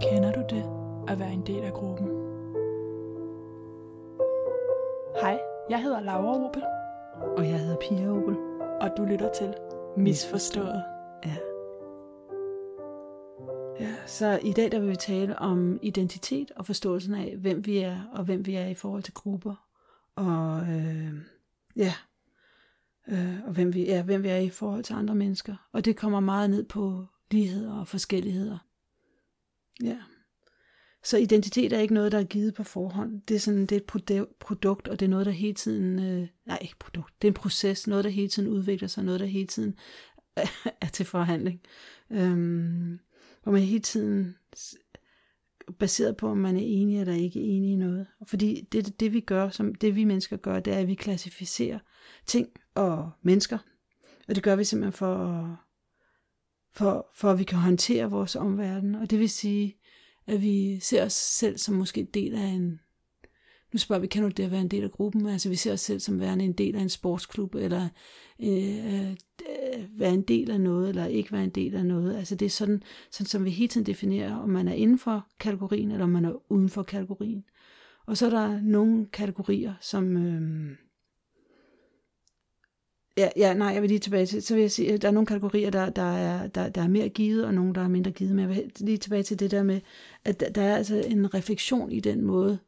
Kender du det at være en del af gruppen? Hej, jeg hedder Laura Opel, Og jeg hedder Pia Opel. og du lytter til Misforstået. Ja. Ja, så i dag der vil vi tale om identitet og forståelsen af, hvem vi er, og hvem vi er i forhold til grupper. Og øh, ja, øh, og hvem vi, ja, hvem vi er i forhold til andre mennesker. Og det kommer meget ned på ligheder og forskelligheder. Ja. Så identitet er ikke noget, der er givet på forhånd. Det er sådan, det er et produ- produkt, og det er noget, der hele tiden, øh, nej ikke produkt, det er en proces, noget, der hele tiden udvikler sig, noget, der hele tiden er til forhandling. Øhm, hvor man hele tiden, baseret på, om man er enig eller ikke enig i noget. Fordi det, det vi gør, som det vi mennesker gør, det er, at vi klassificerer ting og mennesker. Og det gør vi simpelthen for, for, for at vi kan håndtere vores omverden. Og det vil sige, at vi ser os selv som måske del af en, nu spørger vi, kan du det at være en del af gruppen? Altså vi ser os selv som værende en del af en sportsklub, eller øh, øh, være en del af noget, eller ikke være en del af noget. Altså det er sådan, sådan som vi hele tiden definerer, om man er inden for kategorien, eller om man er uden for kategorien. Og så er der nogle kategorier, som... Øh, Ja, ja, nej, jeg vil lige tilbage til, så vil jeg sige, at der er nogle kategorier, der, der, er, der, der er mere givet, og nogle, der er mindre givet, men jeg vil lige tilbage til det der med, at der, der er altså en refleksion i den måde,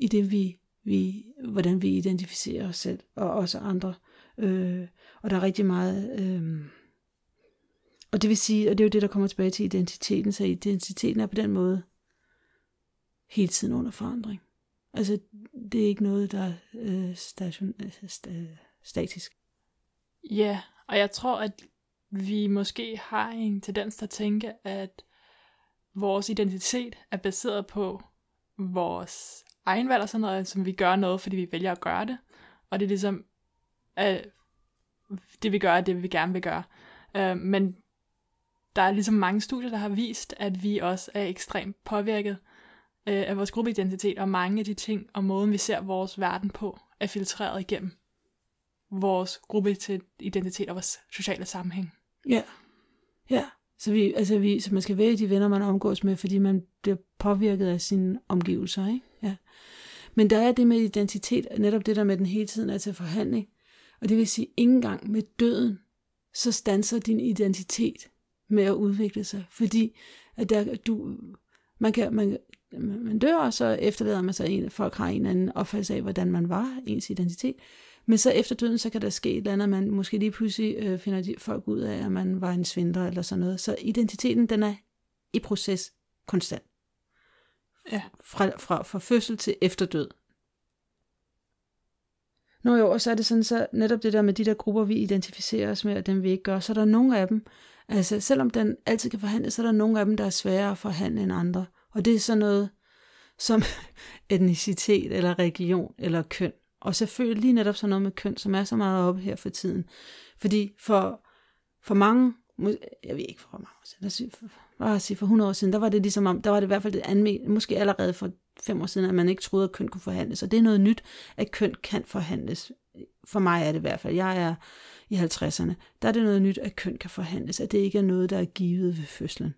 i det vi, vi hvordan vi identificerer os selv, og også andre. Øh, og der er rigtig meget, øh, og det vil sige, og det er jo det, der kommer tilbage til identiteten, så identiteten er på den måde hele tiden under forandring. Altså, det er ikke noget, der er øh, station, øh, sta- statisk. Ja, og jeg tror, at vi måske har en tendens til at tænke, at vores identitet er baseret på vores egen valg og sådan noget, som vi gør noget, fordi vi vælger at gøre det. Og det er ligesom, at det vi gør, er det vi gerne vil gøre. Øh, men der er ligesom mange studier, der har vist, at vi også er ekstremt påvirket øh, af vores gruppeidentitet, og mange af de ting og måden, vi ser vores verden på, er filtreret igennem vores gruppeidentitet og vores sociale sammenhæng. Ja. Ja. Så, vi, altså vi, så man skal vælge de venner, man omgås med, fordi man bliver påvirket af sine omgivelser. Ikke? Ja. Men der er det med identitet, netop det der med den hele tiden er til forhandling. Og det vil sige, ikke engang med døden, så stanser din identitet med at udvikle sig. Fordi at der, du, man, kan, man, man dør, og så efterlader man sig en, folk har en anden opfattelse af, hvordan man var, ens identitet. Men så efter døden, så kan der ske et eller andet, man måske lige pludselig øh, finder de folk ud af, at man var en svindler eller sådan noget. Så identiteten, den er i proces konstant. Ja. Fra, fra, fra fødsel til efter død. Nå jo, og så er det sådan, så netop det der med de der grupper, vi identificerer os med, og dem vi ikke gør, så er der nogle af dem, altså selvom den altid kan forhandles, så er der nogle af dem, der er sværere at forhandle end andre. Og det er sådan noget som etnicitet, eller religion, eller køn. Og selvfølgelig lige netop sådan noget med køn, som er så meget oppe her for tiden. Fordi for, for mange, jeg ved ikke for mange år siden, os sige, for, hvad sige, for 100 år siden, der var det ligesom om, der var det i hvert fald det anmeldt, måske allerede for fem år siden, at man ikke troede, at køn kunne forhandles. Og det er noget nyt, at køn kan forhandles. For mig er det i hvert fald. Jeg er i 50'erne. Der er det noget nyt, at køn kan forhandles, at det ikke er noget, der er givet ved fødslen.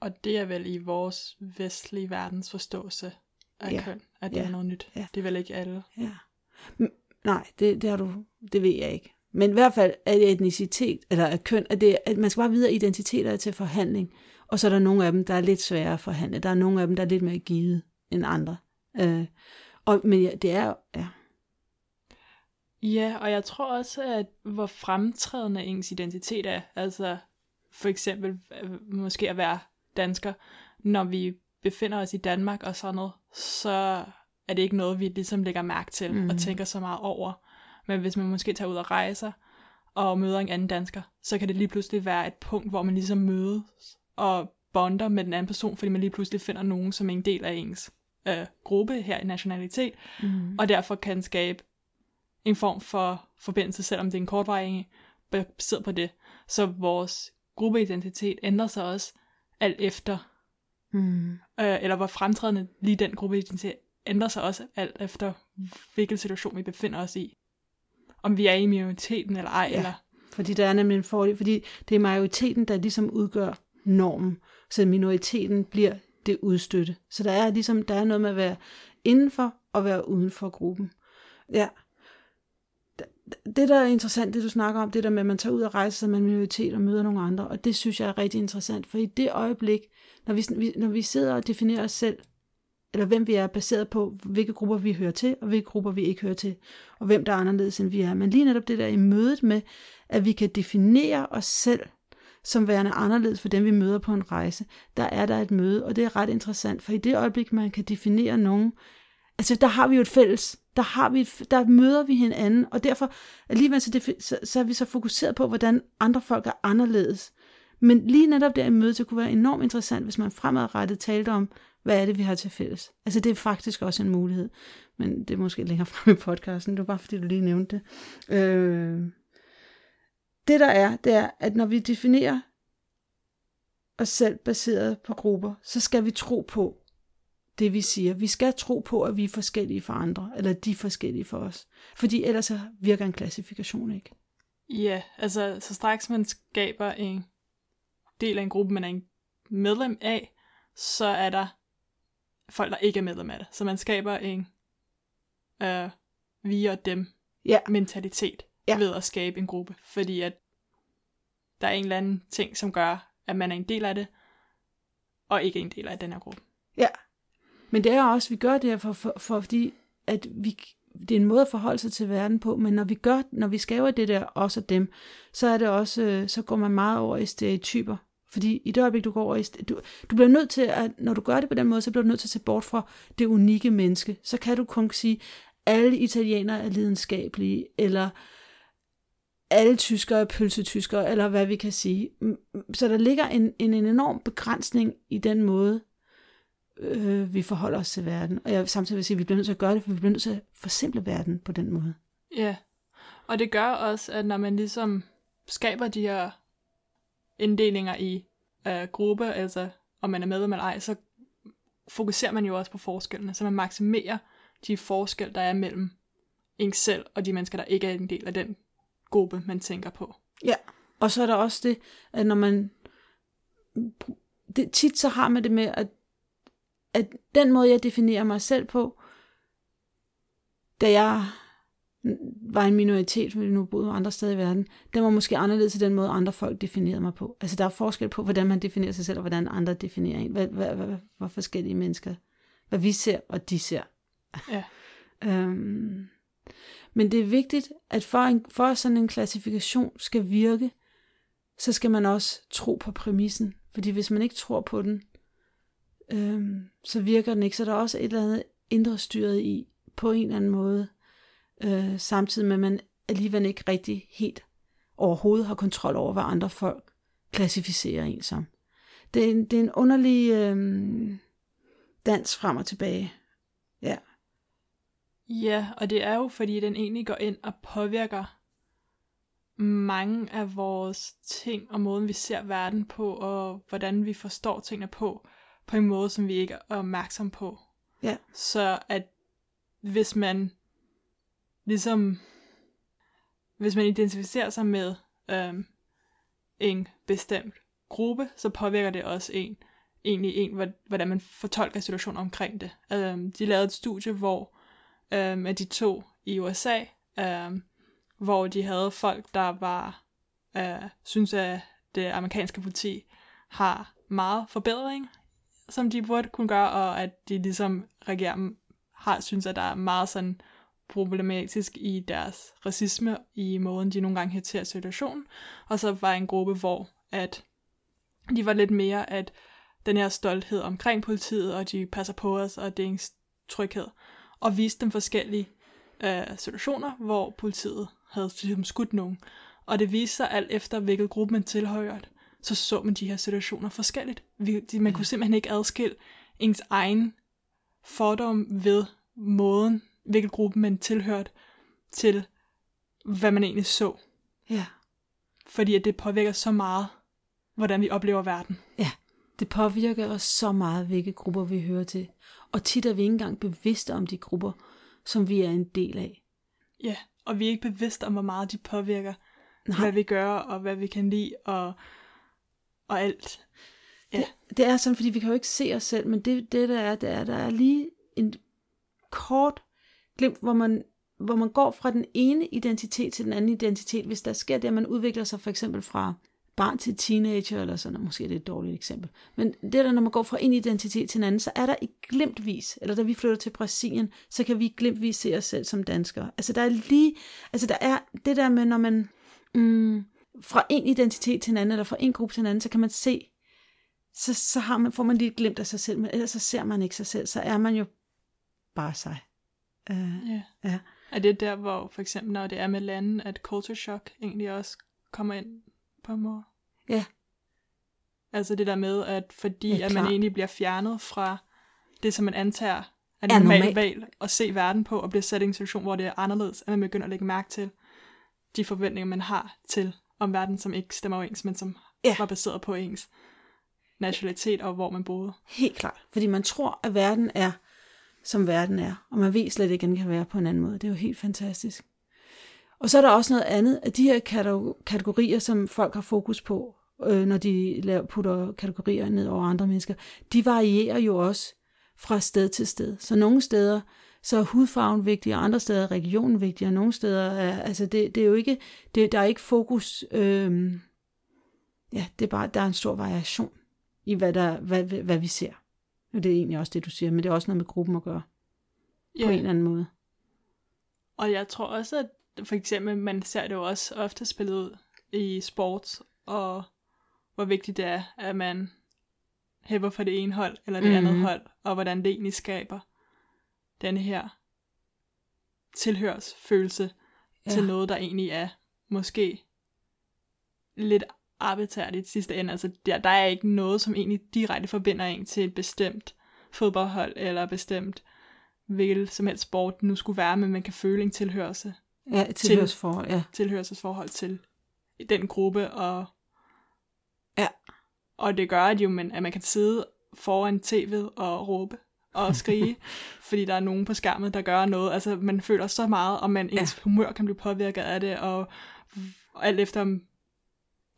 Og det er vel i vores vestlige verdens forståelse af ja. køn, at det Ja. er noget nyt. Ja. Det er vel ikke alle. Ja. M- nej, det, det har du, det ved jeg ikke. Men i hvert fald er etnicitet, eller er køn, at, det, at man skal bare vide, at identiteter er til forhandling. Og så er der nogle af dem, der er lidt sværere at forhandle. Der er nogle af dem, der er lidt mere givet end andre. Øh, og, men ja, det er ja, Ja, og jeg tror også, at hvor fremtrædende ens identitet er, altså for eksempel øh, måske at være dansker, når vi befinder os i Danmark og sådan noget, så er det ikke noget, vi ligesom lægger mærke til mm. Mhm. og tænker så meget over. Men hvis man måske tager ud og rejser og møder en anden dansker, så kan det lige pludselig være et punkt, hvor man ligesom mødes og bonder med den anden person, fordi man lige pludselig finder nogen, som er en del af ens øh, gruppe her i nationalitet, mm. og derfor kan skabe en form for forbindelse, selvom det er en kortvarig baseret på det. Så vores gruppeidentitet ændrer sig også alt efter, Mm. øh, eller hvor fremtrædende lige den gruppeidentitet ændrer sig også alt efter, hvilken situation vi befinder os i. Om vi er i minoriteten eller ej, Ja. eller Fordi der er nemlig en fordel, fordi det er majoriteten, der ligesom udgør normen, så minoriteten bliver det udstøtte. Så der er ligesom, der er noget med at være indenfor og være uden for gruppen. Ja. Det, der er interessant, det du snakker om, det der med, at man tager ud og rejser sig med minoritet og møder nogle andre, og det synes jeg er rigtig interessant, for i det øjeblik, når vi, når vi sidder og definerer os selv, eller hvem vi er, baseret på, hvilke grupper vi hører til, og hvilke grupper vi ikke hører til, og hvem der er anderledes, end vi er. Men lige netop det der i mødet med, at vi kan definere os selv som værende anderledes for dem, vi møder på en rejse, der er der et møde, og det er ret interessant, for i det øjeblik, man kan definere nogen, altså der har vi jo et fælles, der, har vi et, der møder vi hinanden, og derfor alligevel så, så, så er vi så fokuseret på, hvordan andre folk er anderledes. Men lige netop der i mødet, det kunne være enormt interessant, hvis man fremadrettet talte om, hvad er det, vi har til fælles? Altså det er faktisk også en mulighed, men det er måske længere frem i podcasten, det var bare fordi, du lige nævnte det. Øh, det der er, det er, at når vi definerer os selv baseret på grupper, så skal vi tro på det, vi siger. Vi skal tro på, at vi er forskellige for andre, eller de er forskellige for os. Fordi ellers så virker en klassifikation ikke. Ja, altså så straks man skaber en del af en gruppe, man er en medlem af, så er der folk, der ikke er medlem af det. Så man skaber en øh, vi og dem ja. mentalitet ja. ved at skabe en gruppe. Fordi at der er en eller anden ting, som gør, at man er en del af det, og ikke en del af den her gruppe. Ja, men det er også, vi gør det her, for, for, for fordi at vi, det er en måde at forholde sig til verden på, men når vi gør, når vi skaber det der, også dem, så er det også, øh, så går man meget over i stereotyper. Fordi i det øjeblik, du går over i... Du, du bliver nødt til, at når du gør det på den måde, så bliver du nødt til at se bort fra det unikke menneske. Så kan du kun sige, alle italienere er lidenskabelige, eller alle tyskere er pølsetyskere, eller hvad vi kan sige. Så der ligger en, en, en enorm begrænsning i den måde, øh, vi forholder os til verden. Og jeg samtidig vil sige, at vi bliver nødt til at gøre det, for vi bliver nødt til at forsimple verden på den måde. Ja, og det gør også, at når man ligesom skaber de her inddelinger i øh, gruppe, altså om man er med eller ej, så fokuserer man jo også på forskellene, så man maksimerer de forskel, der er mellem en selv og de mennesker, der ikke er en del af den gruppe, man tænker på. Ja, og så er der også det, at når man... Det, tit så har man det med, at, at den måde, jeg definerer mig selv på, da jeg var en minoritet, fordi nu boede andre steder i verden, den var måske anderledes til den måde, andre folk definerede mig på. Altså der er forskel på, hvordan man definerer sig selv, og hvordan andre definerer en. Hvad, hvad, hvad, hvad forskellige mennesker, hvad vi ser, og de ser. Ja. øhm, men det er vigtigt, at for, en, for sådan en klassifikation skal virke, så skal man også tro på præmissen. Fordi hvis man ikke tror på den, øhm, så virker den ikke. Så der er også et eller andet indre styret i, på en eller anden måde, øh, samtidig med, at man alligevel ikke rigtig helt overhovedet har kontrol over, hvad andre folk klassificerer en som. Det er en, det er en underlig øh, dans frem og tilbage. Ja. Ja, og det er jo, fordi den egentlig går ind og påvirker mange af vores ting og måden, vi ser verden på, og hvordan vi forstår tingene på, på en måde, som vi ikke er opmærksom på. Ja. Så at hvis man ligesom, hvis man identificerer sig med øhm, en bestemt gruppe, så påvirker det også en, egentlig en, hvordan man fortolker situationen omkring det. Øhm, de lavede et studie, hvor øhm, at de to i USA, øhm, hvor de havde folk, der var, øh, synes at det amerikanske politi har meget forbedring, som de burde kunne gøre, og at de ligesom reagerer, har, synes, at der er meget sådan problematisk i deres racisme, i måden, de nogle gange hætter situationen. Og så var en gruppe, hvor at de var lidt mere, at den her stolthed omkring politiet, og de passer på os, og det er en tryghed. Og viste dem forskellige øh, situationer, hvor politiet havde ligesom skudt nogen. Og det viste sig alt efter, hvilket gruppe man tilhørte, så så man de her situationer forskelligt. Man kunne simpelthen ikke adskille ens egen fordom ved måden, hvilken gruppe man tilhørte, til hvad man egentlig så. Ja. Fordi at det påvirker så meget, hvordan vi oplever verden. Ja, det påvirker os så meget, hvilke grupper vi hører til. Og tit er vi ikke engang bevidste om de grupper, som vi er en del af. Ja, og vi er ikke bevidste om, hvor meget de påvirker Nej. hvad vi gør, og hvad vi kan lide, og, og alt. Ja. Det, det er sådan, fordi vi kan jo ikke se os selv, men det, det der er, det er, der er lige en kort glimt, hvor man, hvor man går fra den ene identitet til den anden identitet, hvis der sker det, at man udvikler sig for eksempel fra barn til teenager, eller sådan, måske er det et dårligt eksempel. Men det der, når man går fra en identitet til en anden, så er der i glimtvis, eller da vi flytter til Brasilien, så kan vi glimtvis se os selv som danskere. Altså der er lige, altså der er det der med, når man mm, fra en identitet til en anden, eller fra en gruppe til en anden, så kan man se, så, så har man, får man lige glemt af sig selv, men ellers så ser man ikke sig selv, så er man jo bare sig. Uh, ja. ja. Er det der, hvor for eksempel, når det er med landen, at culture shock egentlig også kommer ind på en måde? Ja. Altså det der med, at fordi ja, at man egentlig bliver fjernet fra det, som man antager er normalt normal. valg at se verden på, og bliver sat i en situation, hvor det er anderledes, at man begynder at lægge mærke til de forventninger, man har til om verden, som ikke stemmer overens, men som ja. var baseret på ens nationalitet og hvor man boede. Helt klart. Fordi man tror, at verden er, som verden er, og man ved slet ikke, at den kan være på en anden måde. Det er jo helt fantastisk. Og så er der også noget andet, at de her kategorier, som folk har fokus på, øh, når de laver, putter kategorier ned over andre mennesker, de varierer jo også fra sted til sted. Så nogle steder, så er hudfarven vigtig, og andre steder er regionen vigtig, og nogle steder er, altså det, det er jo ikke, det, der er ikke fokus, øh, ja, det er bare, der er en stor variation i, hvad, der, hvad, hvad, hvad vi ser. Og det er egentlig også det, du siger, men det er også noget med gruppen at gøre. Ja. På en eller anden måde. Og jeg tror også, at for eksempel, man ser det jo også ofte spillet ud i sports, og hvor vigtigt det er, at man hæpper for det ene hold, eller det mm. andet hold, og hvordan det egentlig skaber denne her tilhørsfølelse ja. til noget, der egentlig er måske lidt arbitrært sidste ende. Altså, der, der er ikke noget, som egentlig direkte forbinder en til et bestemt fodboldhold, eller bestemt hvilket som helst sport nu skulle være, men man kan føle en tilhørelse. Ja, tilhørsforhold, ja. Tilhørselsforhold til den gruppe, og ja. og det gør, at, jo, man, at man kan sidde foran tv'et og råbe og skrige, fordi der er nogen på skærmen, der gør noget. Altså, man føler så meget, og man ens ja. humør kan blive påvirket af det, og, og alt efter om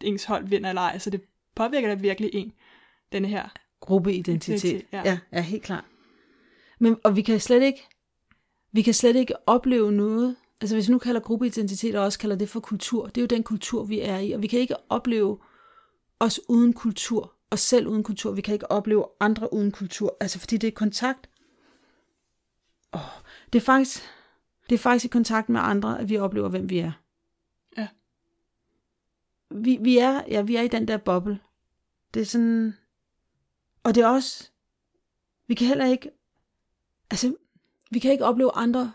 ens hold vinder eller ej. Så det påvirker da virkelig en, denne her gruppeidentitet. Ja. ja, ja, helt klart. Men, og vi kan slet ikke, vi kan slet ikke opleve noget, altså hvis vi nu kalder gruppeidentitet, og også kalder det for kultur, det er jo den kultur, vi er i, og vi kan ikke opleve os uden kultur, os selv uden kultur, vi kan ikke opleve andre uden kultur, altså fordi det er kontakt. Oh, det er faktisk, det er faktisk i kontakt med andre, at vi oplever, hvem vi er vi, vi, er, ja, vi er i den der boble. Det er sådan... Og det er også... Vi kan heller ikke... Altså, vi kan ikke opleve andre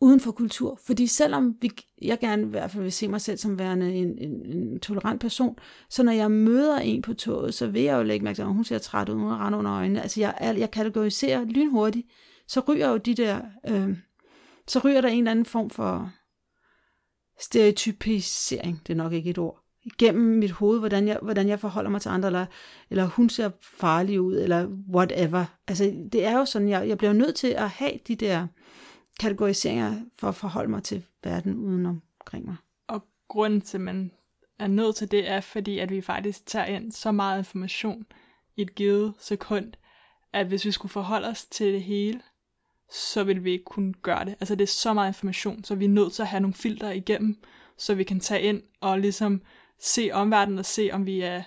uden for kultur. Fordi selvom vi, jeg gerne i hvert fald vil se mig selv som værende en, en, en tolerant person, så når jeg møder en på toget, så vil jeg jo lægge mærke til, at hun ser træt ud, hun har under øjnene. Altså jeg, jeg kategoriserer lynhurtigt, så ryger jo de der, øh, så ryger der en eller anden form for stereotypisering, det er nok ikke et ord, igennem mit hoved, hvordan jeg, hvordan jeg forholder mig til andre, eller, eller hun ser farlig ud, eller whatever. Altså, det er jo sådan, jeg, jeg bliver nødt til at have de der kategoriseringer for at forholde mig til verden uden omkring mig. Og grunden til, at man er nødt til det, er fordi, at vi faktisk tager ind så meget information i et givet sekund, at hvis vi skulle forholde os til det hele, så vil vi ikke kunne gøre det. Altså det er så meget information, så vi er nødt til at have nogle filtre igennem, så vi kan tage ind og ligesom se omverdenen og se, om vi er,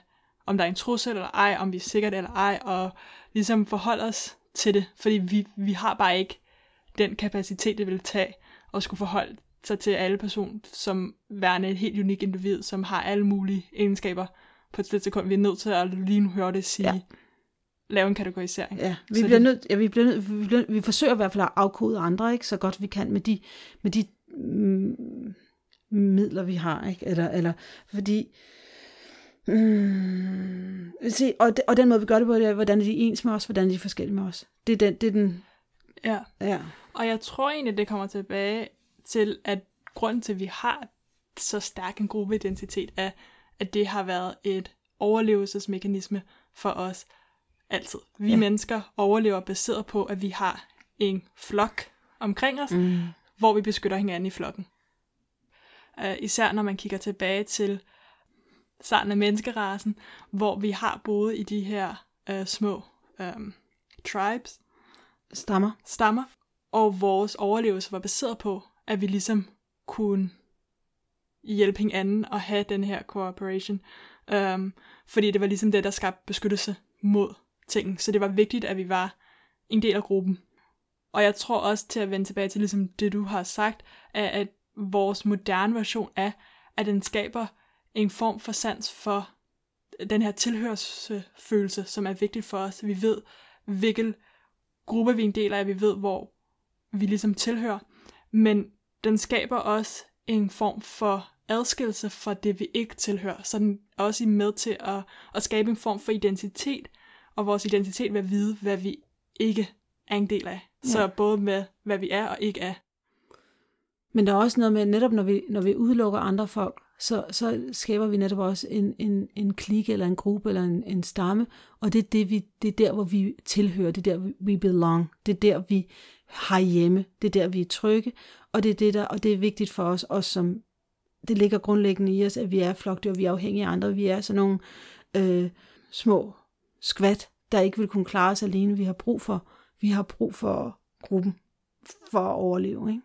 om der er en trussel eller ej, om vi er sikkert eller ej, og ligesom forholde os til det, fordi vi, vi har bare ikke den kapacitet, det vil tage at skulle forholde sig til alle personer som værende et helt unik individ, som har alle mulige egenskaber på et sekund. Vi er nødt til at lige nu høre det sige, ja lave en kategorisering. Ja, vi så bliver det... nødt, ja, vi, bliver nødt, vi, bliver, vi forsøger i hvert fald at afkode andre, ikke, så godt vi kan med de, med de mm, midler, vi har, ikke? Eller, eller fordi, mm, se, og, og den måde, vi gør det på, det er, hvordan er de ens med os, hvordan er de forskellige med os. Det er den, det er den, ja. ja. Og jeg tror egentlig, det kommer tilbage til, at grunden til, at vi har så stærk en gruppeidentitet, er, at det har været et overlevelsesmekanisme for os Altid. Vi ja. mennesker overlever baseret på, at vi har en flok omkring os, mm. hvor vi beskytter hinanden i flokken. Uh, især når man kigger tilbage til starten af menneskerasen, hvor vi har boet i de her uh, små um, tribes, Stammer. stammer, og vores overlevelse var baseret på, at vi ligesom kunne hjælpe hinanden og have den her cooperation. Um, fordi det var ligesom det, der skabte beskyttelse mod ting. Så det var vigtigt, at vi var en del af gruppen. Og jeg tror også til at vende tilbage til ligesom det, du har sagt, er, at vores moderne version er, at den skaber en form for sans for den her tilhørsfølelse, som er vigtig for os. Vi ved, hvilken gruppe vi er en del af, vi ved, hvor vi ligesom tilhører. Men den skaber også en form for adskillelse fra det, vi ikke tilhører. Så den er også med til at, at skabe en form for identitet, og vores identitet ved at vide, hvad vi ikke er en del af. Så Ja. både med, hvad vi er og ikke er. Men der er også noget med, netop når vi, når vi udelukker andre folk, så, så skaber vi netop også en, en, en klike, eller en gruppe, eller en, en stamme, og det er, det, vi, det er der, hvor vi tilhører, det er der, we belong, det er der, vi har hjemme, det er der, vi er trygge, og det er, det der, og det er vigtigt for os, os som, det ligger grundlæggende i os, at vi er flokdyr, vi er afhængige af andre, vi er sådan nogle øh, små skvat, der ikke vil kunne klare os alene, vi har brug for, vi har brug for gruppen, for at overleve, ikke?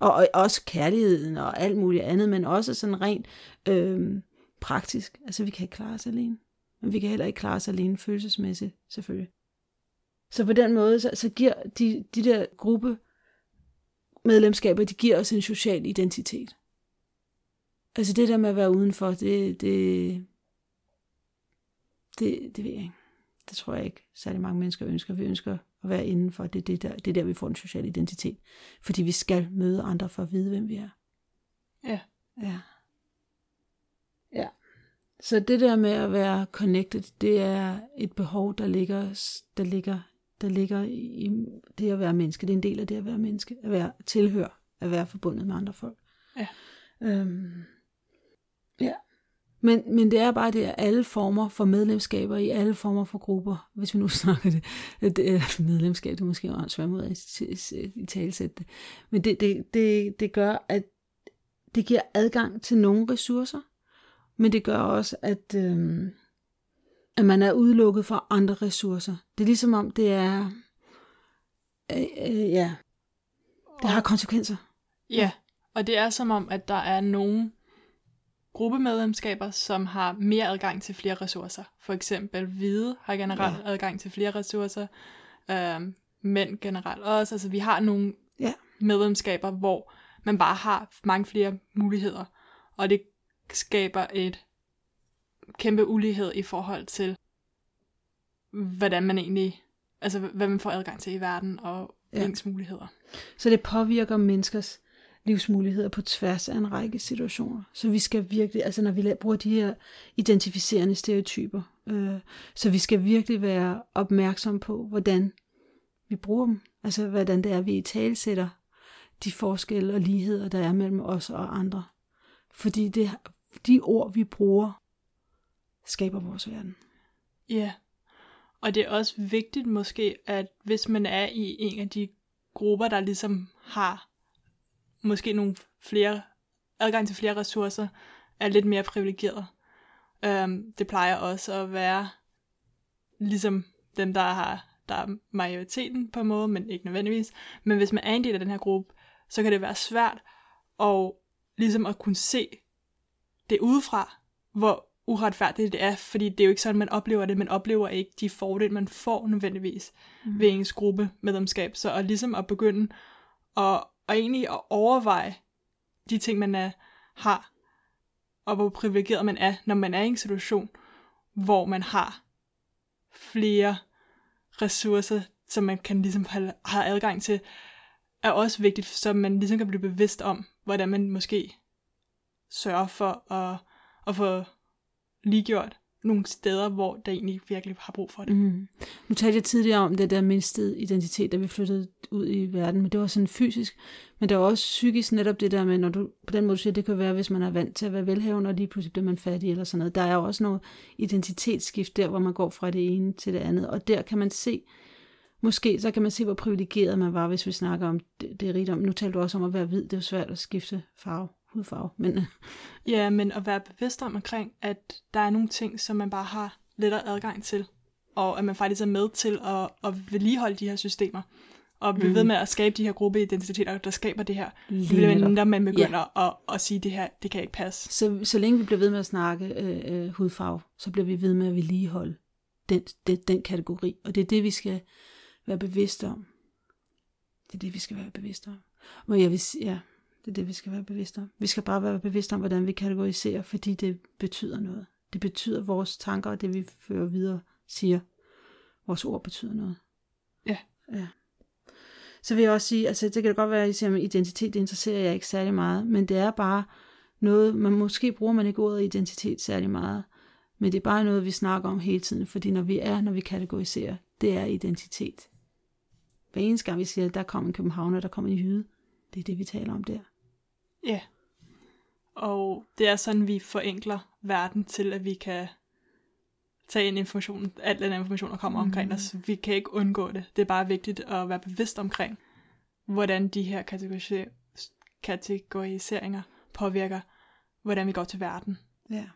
Og, og også kærligheden og alt muligt andet, men også sådan rent øh, praktisk. Altså, vi kan ikke klare os alene. Men vi kan heller ikke klare os alene følelsesmæssigt, selvfølgelig. Så på den måde, så, så giver de, de der gruppe medlemskaber, de giver os en social identitet. Altså det der med at være udenfor, det, det, det, det ved jeg ikke. Det tror jeg ikke særlig mange mennesker ønsker. Vi ønsker at være indenfor. Det er, det, der, det er der, vi får en social identitet. Fordi vi skal møde andre for at vide, hvem vi er. Ja. Ja. Ja. Så det der med at være connected, det er et behov, der ligger, der ligger, der ligger i det at være menneske. Det er en del af det at være menneske. At være tilhør. At være forbundet med andre folk. Ja. Øhm, ja. Men, men det er bare det, at alle former for medlemskaber i alle former for grupper, hvis vi nu snakker det, det er medlemskab, det er måske også svært måde at i talsætte det, men det, det, det, det gør, at det giver adgang til nogle ressourcer, men det gør også, at, øhm, at man er udelukket fra andre ressourcer. Det er ligesom om, det er, øh, øh, ja, det har konsekvenser. Ja, og det er som om, at der er nogle gruppemedlemskaber, som har mere adgang til flere ressourcer. For eksempel hvide har generelt ja. adgang til flere ressourcer. Øhm, mænd generelt også. Altså vi har nogle Ja. medlemskaber, hvor man bare har mange flere muligheder. Og det skaber et kæmpe ulighed i forhold til, hvordan man egentlig, altså hvad man får adgang til i verden, og ja. ens muligheder. Så det påvirker menneskers livsmuligheder på tværs af en række situationer. Så vi skal virkelig, altså når vi bruger de her identificerende stereotyper, øh, så vi skal virkelig være opmærksom på, hvordan vi bruger dem. Altså hvordan det er, vi i tale sætter de forskelle og ligheder, der er mellem os og andre. Fordi det, de ord, vi bruger, skaber vores verden. Ja, og det er også vigtigt måske, at hvis man er i en af de grupper, der ligesom har måske nogle flere, adgang til flere ressourcer, er lidt mere privilegeret. Um, det plejer også at være ligesom dem, der har der er majoriteten på en måde, men ikke nødvendigvis. Men hvis man er en del af den her gruppe, så kan det være svært at ligesom at kunne se det udefra, hvor uretfærdigt det er, fordi det er jo ikke sådan, man oplever det. Man oplever ikke de fordele, man får nødvendigvis mm. ved ens gruppe medlemskab. Så at ligesom at begynde at, og egentlig at overveje de ting, man er, har, og hvor privilegeret man er, når man er i en situation, hvor man har flere ressourcer, som man kan ligesom have, adgang til, er også vigtigt, så man ligesom kan blive bevidst om, hvordan man måske sørger for at, at få ligegjort nogle steder, hvor der egentlig virkelig har brug for det. Mm. Nu talte jeg tidligere om det der mistede identitet, da vi flyttede ud i verden, men det var sådan fysisk, men der var også psykisk netop det der med, når du på den måde siger, det kan være, hvis man er vant til at være velhavende, og lige pludselig bliver man fattig eller sådan noget. Der er jo også noget identitetsskift der, hvor man går fra det ene til det andet, og der kan man se, måske så kan man se, hvor privilegeret man var, hvis vi snakker om det, det rigdom. Nu talte du også om at være hvid, det er jo svært at skifte farve hudfarve. Men øh, Ja, men at være bevidst om omkring, at der er nogle ting, som man bare har lettere adgang til, og at man faktisk er med til at, at vedligeholde de her systemer, og blive Mm. ved med at skabe de her gruppeidentiteter, der skaber det her. lige mindre, man begynder ja. at, at sige, det her, det kan ikke passe. Så, så længe vi bliver ved med at snakke øh, øh, hudfarve, så bliver vi ved med at vedligeholde den, den, den kategori. Og det er det, vi skal være bevidste om. Det er det, vi skal være bevidste om. Og jeg vil, ja, det er det, vi skal være bevidste om. Vi skal bare være bevidste om, hvordan vi kategoriserer, fordi det betyder noget. Det betyder vores tanker, og det vi fører videre, siger. Vores ord betyder noget. Ja. ja. Så vil jeg også sige, altså det kan godt være, at I siger, at identitet, det interesserer jeg ikke særlig meget, men det er bare noget, man måske bruger man ikke ordet identitet særlig meget, men det er bare noget, vi snakker om hele tiden, fordi når vi er, når vi kategoriserer, det er identitet. Hver eneste gang vi siger, at der kommer en københavner, der kommer en jyde, det er det, vi taler om der. Ja. Og det er sådan, vi forenkler verden til, at vi kan tage ind information, alt den information, der kommer mm. omkring os. Vi kan ikke undgå det. Det er bare vigtigt at være bevidst omkring, hvordan de her kategoriseringer påvirker, hvordan vi går til verden. Ja.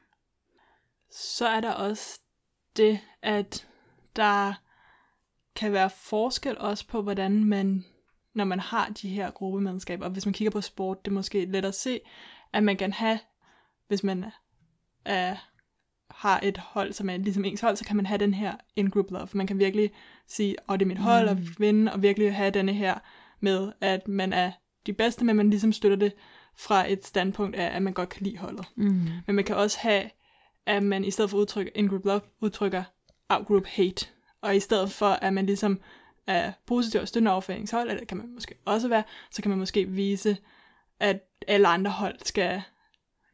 Så er der også det, at der kan være forskel også på, hvordan man, når man har de her gruppemedlemskaber, og hvis man kigger på sport, det er måske let at se, at man kan have, hvis man er, har et hold, som er ligesom ens hold, så kan man have den her in-group love. Man kan virkelig sige, åh, oh, det er mit hold, og vinde, og virkelig have denne her med, at man er de bedste, men man ligesom støtter det fra et standpunkt af, at man godt kan lide holdet. Mm. Men man kan også have, at man i stedet for udtryk in-group love, udtrykker out-group hate. Og i stedet for, at man ligesom er positiv og støttende over for ens hold, eller det kan man måske også være, så kan man måske vise, at alle andre hold skal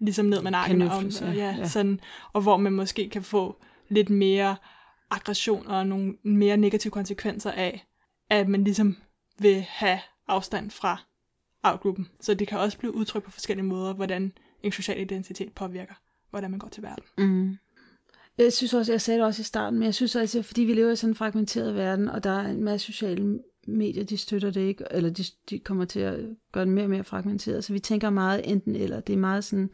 ligesom ned med nakken. Ja, og, ja, ja. Sådan, og hvor man måske kan få lidt mere aggression og nogle mere negative konsekvenser af, at man ligesom vil have afstand fra outgruppen. Så det kan også blive udtrykt på forskellige måder, hvordan en social identitet påvirker, hvordan man går til verden. Mm. Jeg synes også, jeg sagde det også i starten, men jeg synes også, fordi vi lever i sådan en fragmenteret verden, og der er en masse sociale medier, de støtter det ikke, eller de, de kommer til at gøre det mere og mere fragmenteret, så vi tænker meget enten eller, det er meget sådan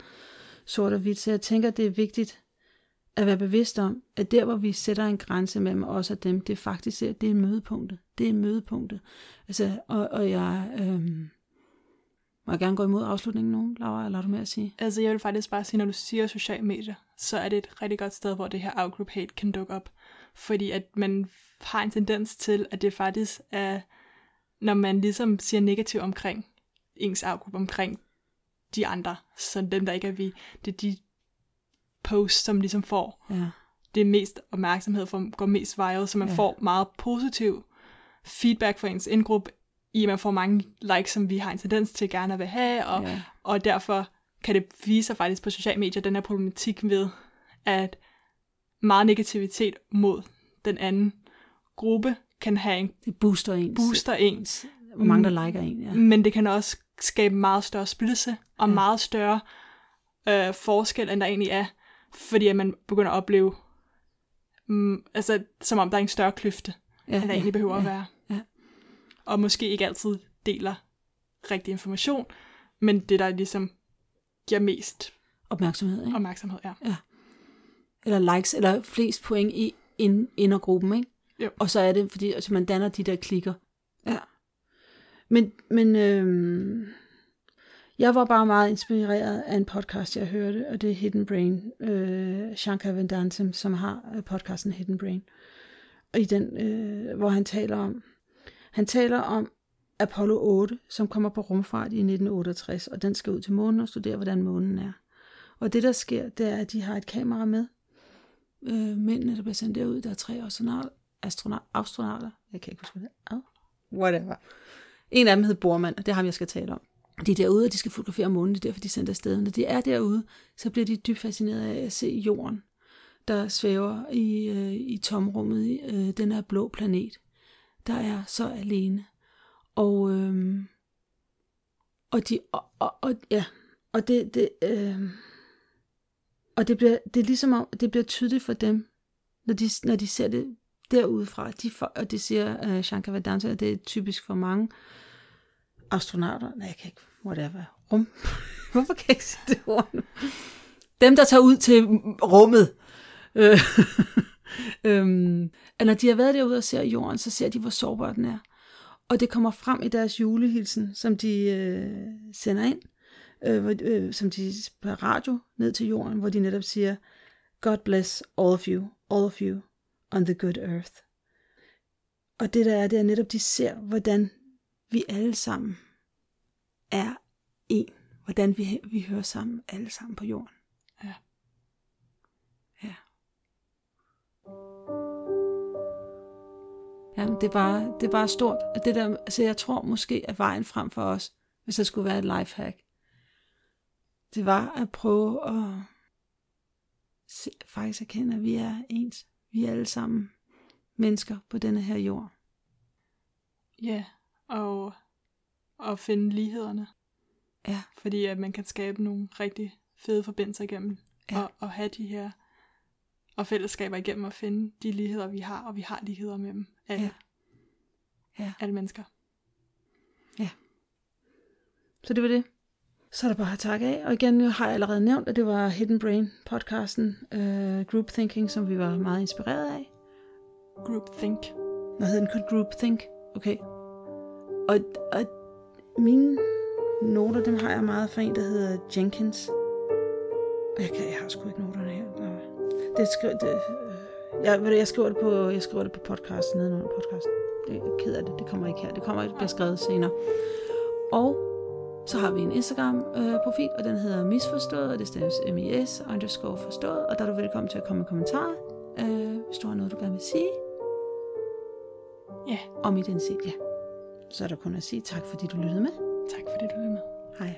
sort og hvidt, så jeg tænker, det er vigtigt at være bevidst om, at der, hvor vi sætter en grænse mellem os og dem, det er faktisk det er mødepunktet. Det er mødepunktet. Altså, og, og jeg, øhm, må jeg gerne gå imod afslutningen nu, Laura, eller har du mere at sige? Altså jeg vil faktisk bare sige, når du siger sociale medier, så er det et rigtig godt sted, hvor det her outgroup hate kan dukke op. Fordi at man har en tendens til, at det faktisk er, når man ligesom siger negativt omkring ens outgroup, omkring de andre, så dem, der ikke er vi, det er de posts, som ligesom får Ja. det mest opmærksomhed, for går mest viral, så man Ja. får meget positiv feedback fra ens indgruppe, i at man får mange likes, som vi har en tendens til gerne at vil have, og, ja. og derfor kan det vise sig faktisk på sociale medier, den her problematik ved, at meget negativitet mod den anden gruppe kan have en Det booster ens. booster ens, Hvor mange, der liker en, ja. men det kan også skabe meget større splittelse, og Ja. ja. meget større øh, forskel, end der egentlig er, fordi at man begynder at opleve, mm, altså som om der er en større kløfte, ja, end der egentlig behøver ja. at være. ja. Og måske ikke altid deler rigtig information, men det der ligesom giver mest Opmærksomhed, ikke? opmærksomhed, ja. Eller likes, eller flest point i ind, indergruppen, ikke? Jo. Og så er det, fordi altså, man danner de der klikker. Ja. Men, men øhm, jeg var bare meget inspireret af en podcast, jeg hørte, og det er Hidden Brain. Øh, Shankar Vedantam, som har øh, podcasten Hidden Brain. Og i den, øh, hvor han taler om, han taler om Apollo 8, som kommer på rumfart i 1968, og den skal ud til månen og studere, hvordan månen er. Og det, der sker, det er, at de har et kamera med. Øh, mændene, der bliver sendt derud, der er tre astronauter. Astronaut, astronauter. Jeg kan ikke huske, hvad det er. Oh, whatever. En af dem hedder Bormann, og det er ham, jeg skal tale om. De er derude, og de skal fotografere månen, det er derfor, de er sendt afsted. Når de er derude, så bliver de dybt fascineret af at se jorden, der svæver i, øh, i tomrummet i øh, den her blå planet, der er så alene. Og, øh, og de, og, og, og, ja, og det, det, øh, og det bliver, det er ligesom om, det bliver tydeligt for dem, når de, når de ser det derudefra. De, og det siger uh, Shankar Vedanta, at det er typisk for mange astronauter. Nej, jeg kan ikke whatever, rum, hvorfor kan jeg ikke sige det ord nu? Dem, der tager ud til rummet, øh, øhm, at når de har været derude og ser jorden, så ser de, hvor sårbar den er. Og det kommer frem i deres julehilsen, som de øh, sender ind, øh, hvor, øh, som de på radio ned til jorden, hvor de netop siger, God bless all of you, all of you on the good earth. Og det der er, det er netop, de ser, hvordan vi alle sammen er en. Hvordan vi, vi hører sammen, alle sammen på jorden. Jamen, det er bare, det er bare stort. Og det der, altså jeg tror måske, at vejen frem for os, hvis der skulle være et lifehack, det var at prøve at se, faktisk erkende, at vi er ens. Vi er alle sammen mennesker på denne her jord. Ja, og, og finde lighederne. Ja. Fordi at man kan skabe nogle rigtig fede forbindelser igennem. Ja. Og, og have de her og fællesskaber igennem at finde de ligheder, vi har, og vi har ligheder med dem. Alle, Ja. Ja. alle mennesker. Så det var det. Så er der bare at takke af. Og igen nu har jeg allerede nævnt, at det var Hidden Brain podcasten uh, Group Thinking, som vi var meget inspireret af. Group think. Hvad hedder den? kun? Group Think. Okay. Og, og mine noter, dem har jeg meget fra en, der hedder Jenkins. Og jeg, kan, jeg har sgu ikke noterne her. Det skri, det, øh, jeg, ved du, jeg, skriver det på, jeg skriver det på podcasten, nedenunder podcasten. Det er ked af det. Det kommer ikke her. Det kommer det bliver skrevet senere. Og så har vi en Instagram-profil, og den hedder misforstået, og det staves mis underscore forstået, og der er du velkommen til at komme med kommentarer, øh, hvis du har noget, du gerne vil sige Ja, om identitet. Ja. Så er der kun at sige tak, fordi du lyttede med. tak fordi du lyttede med. Hej.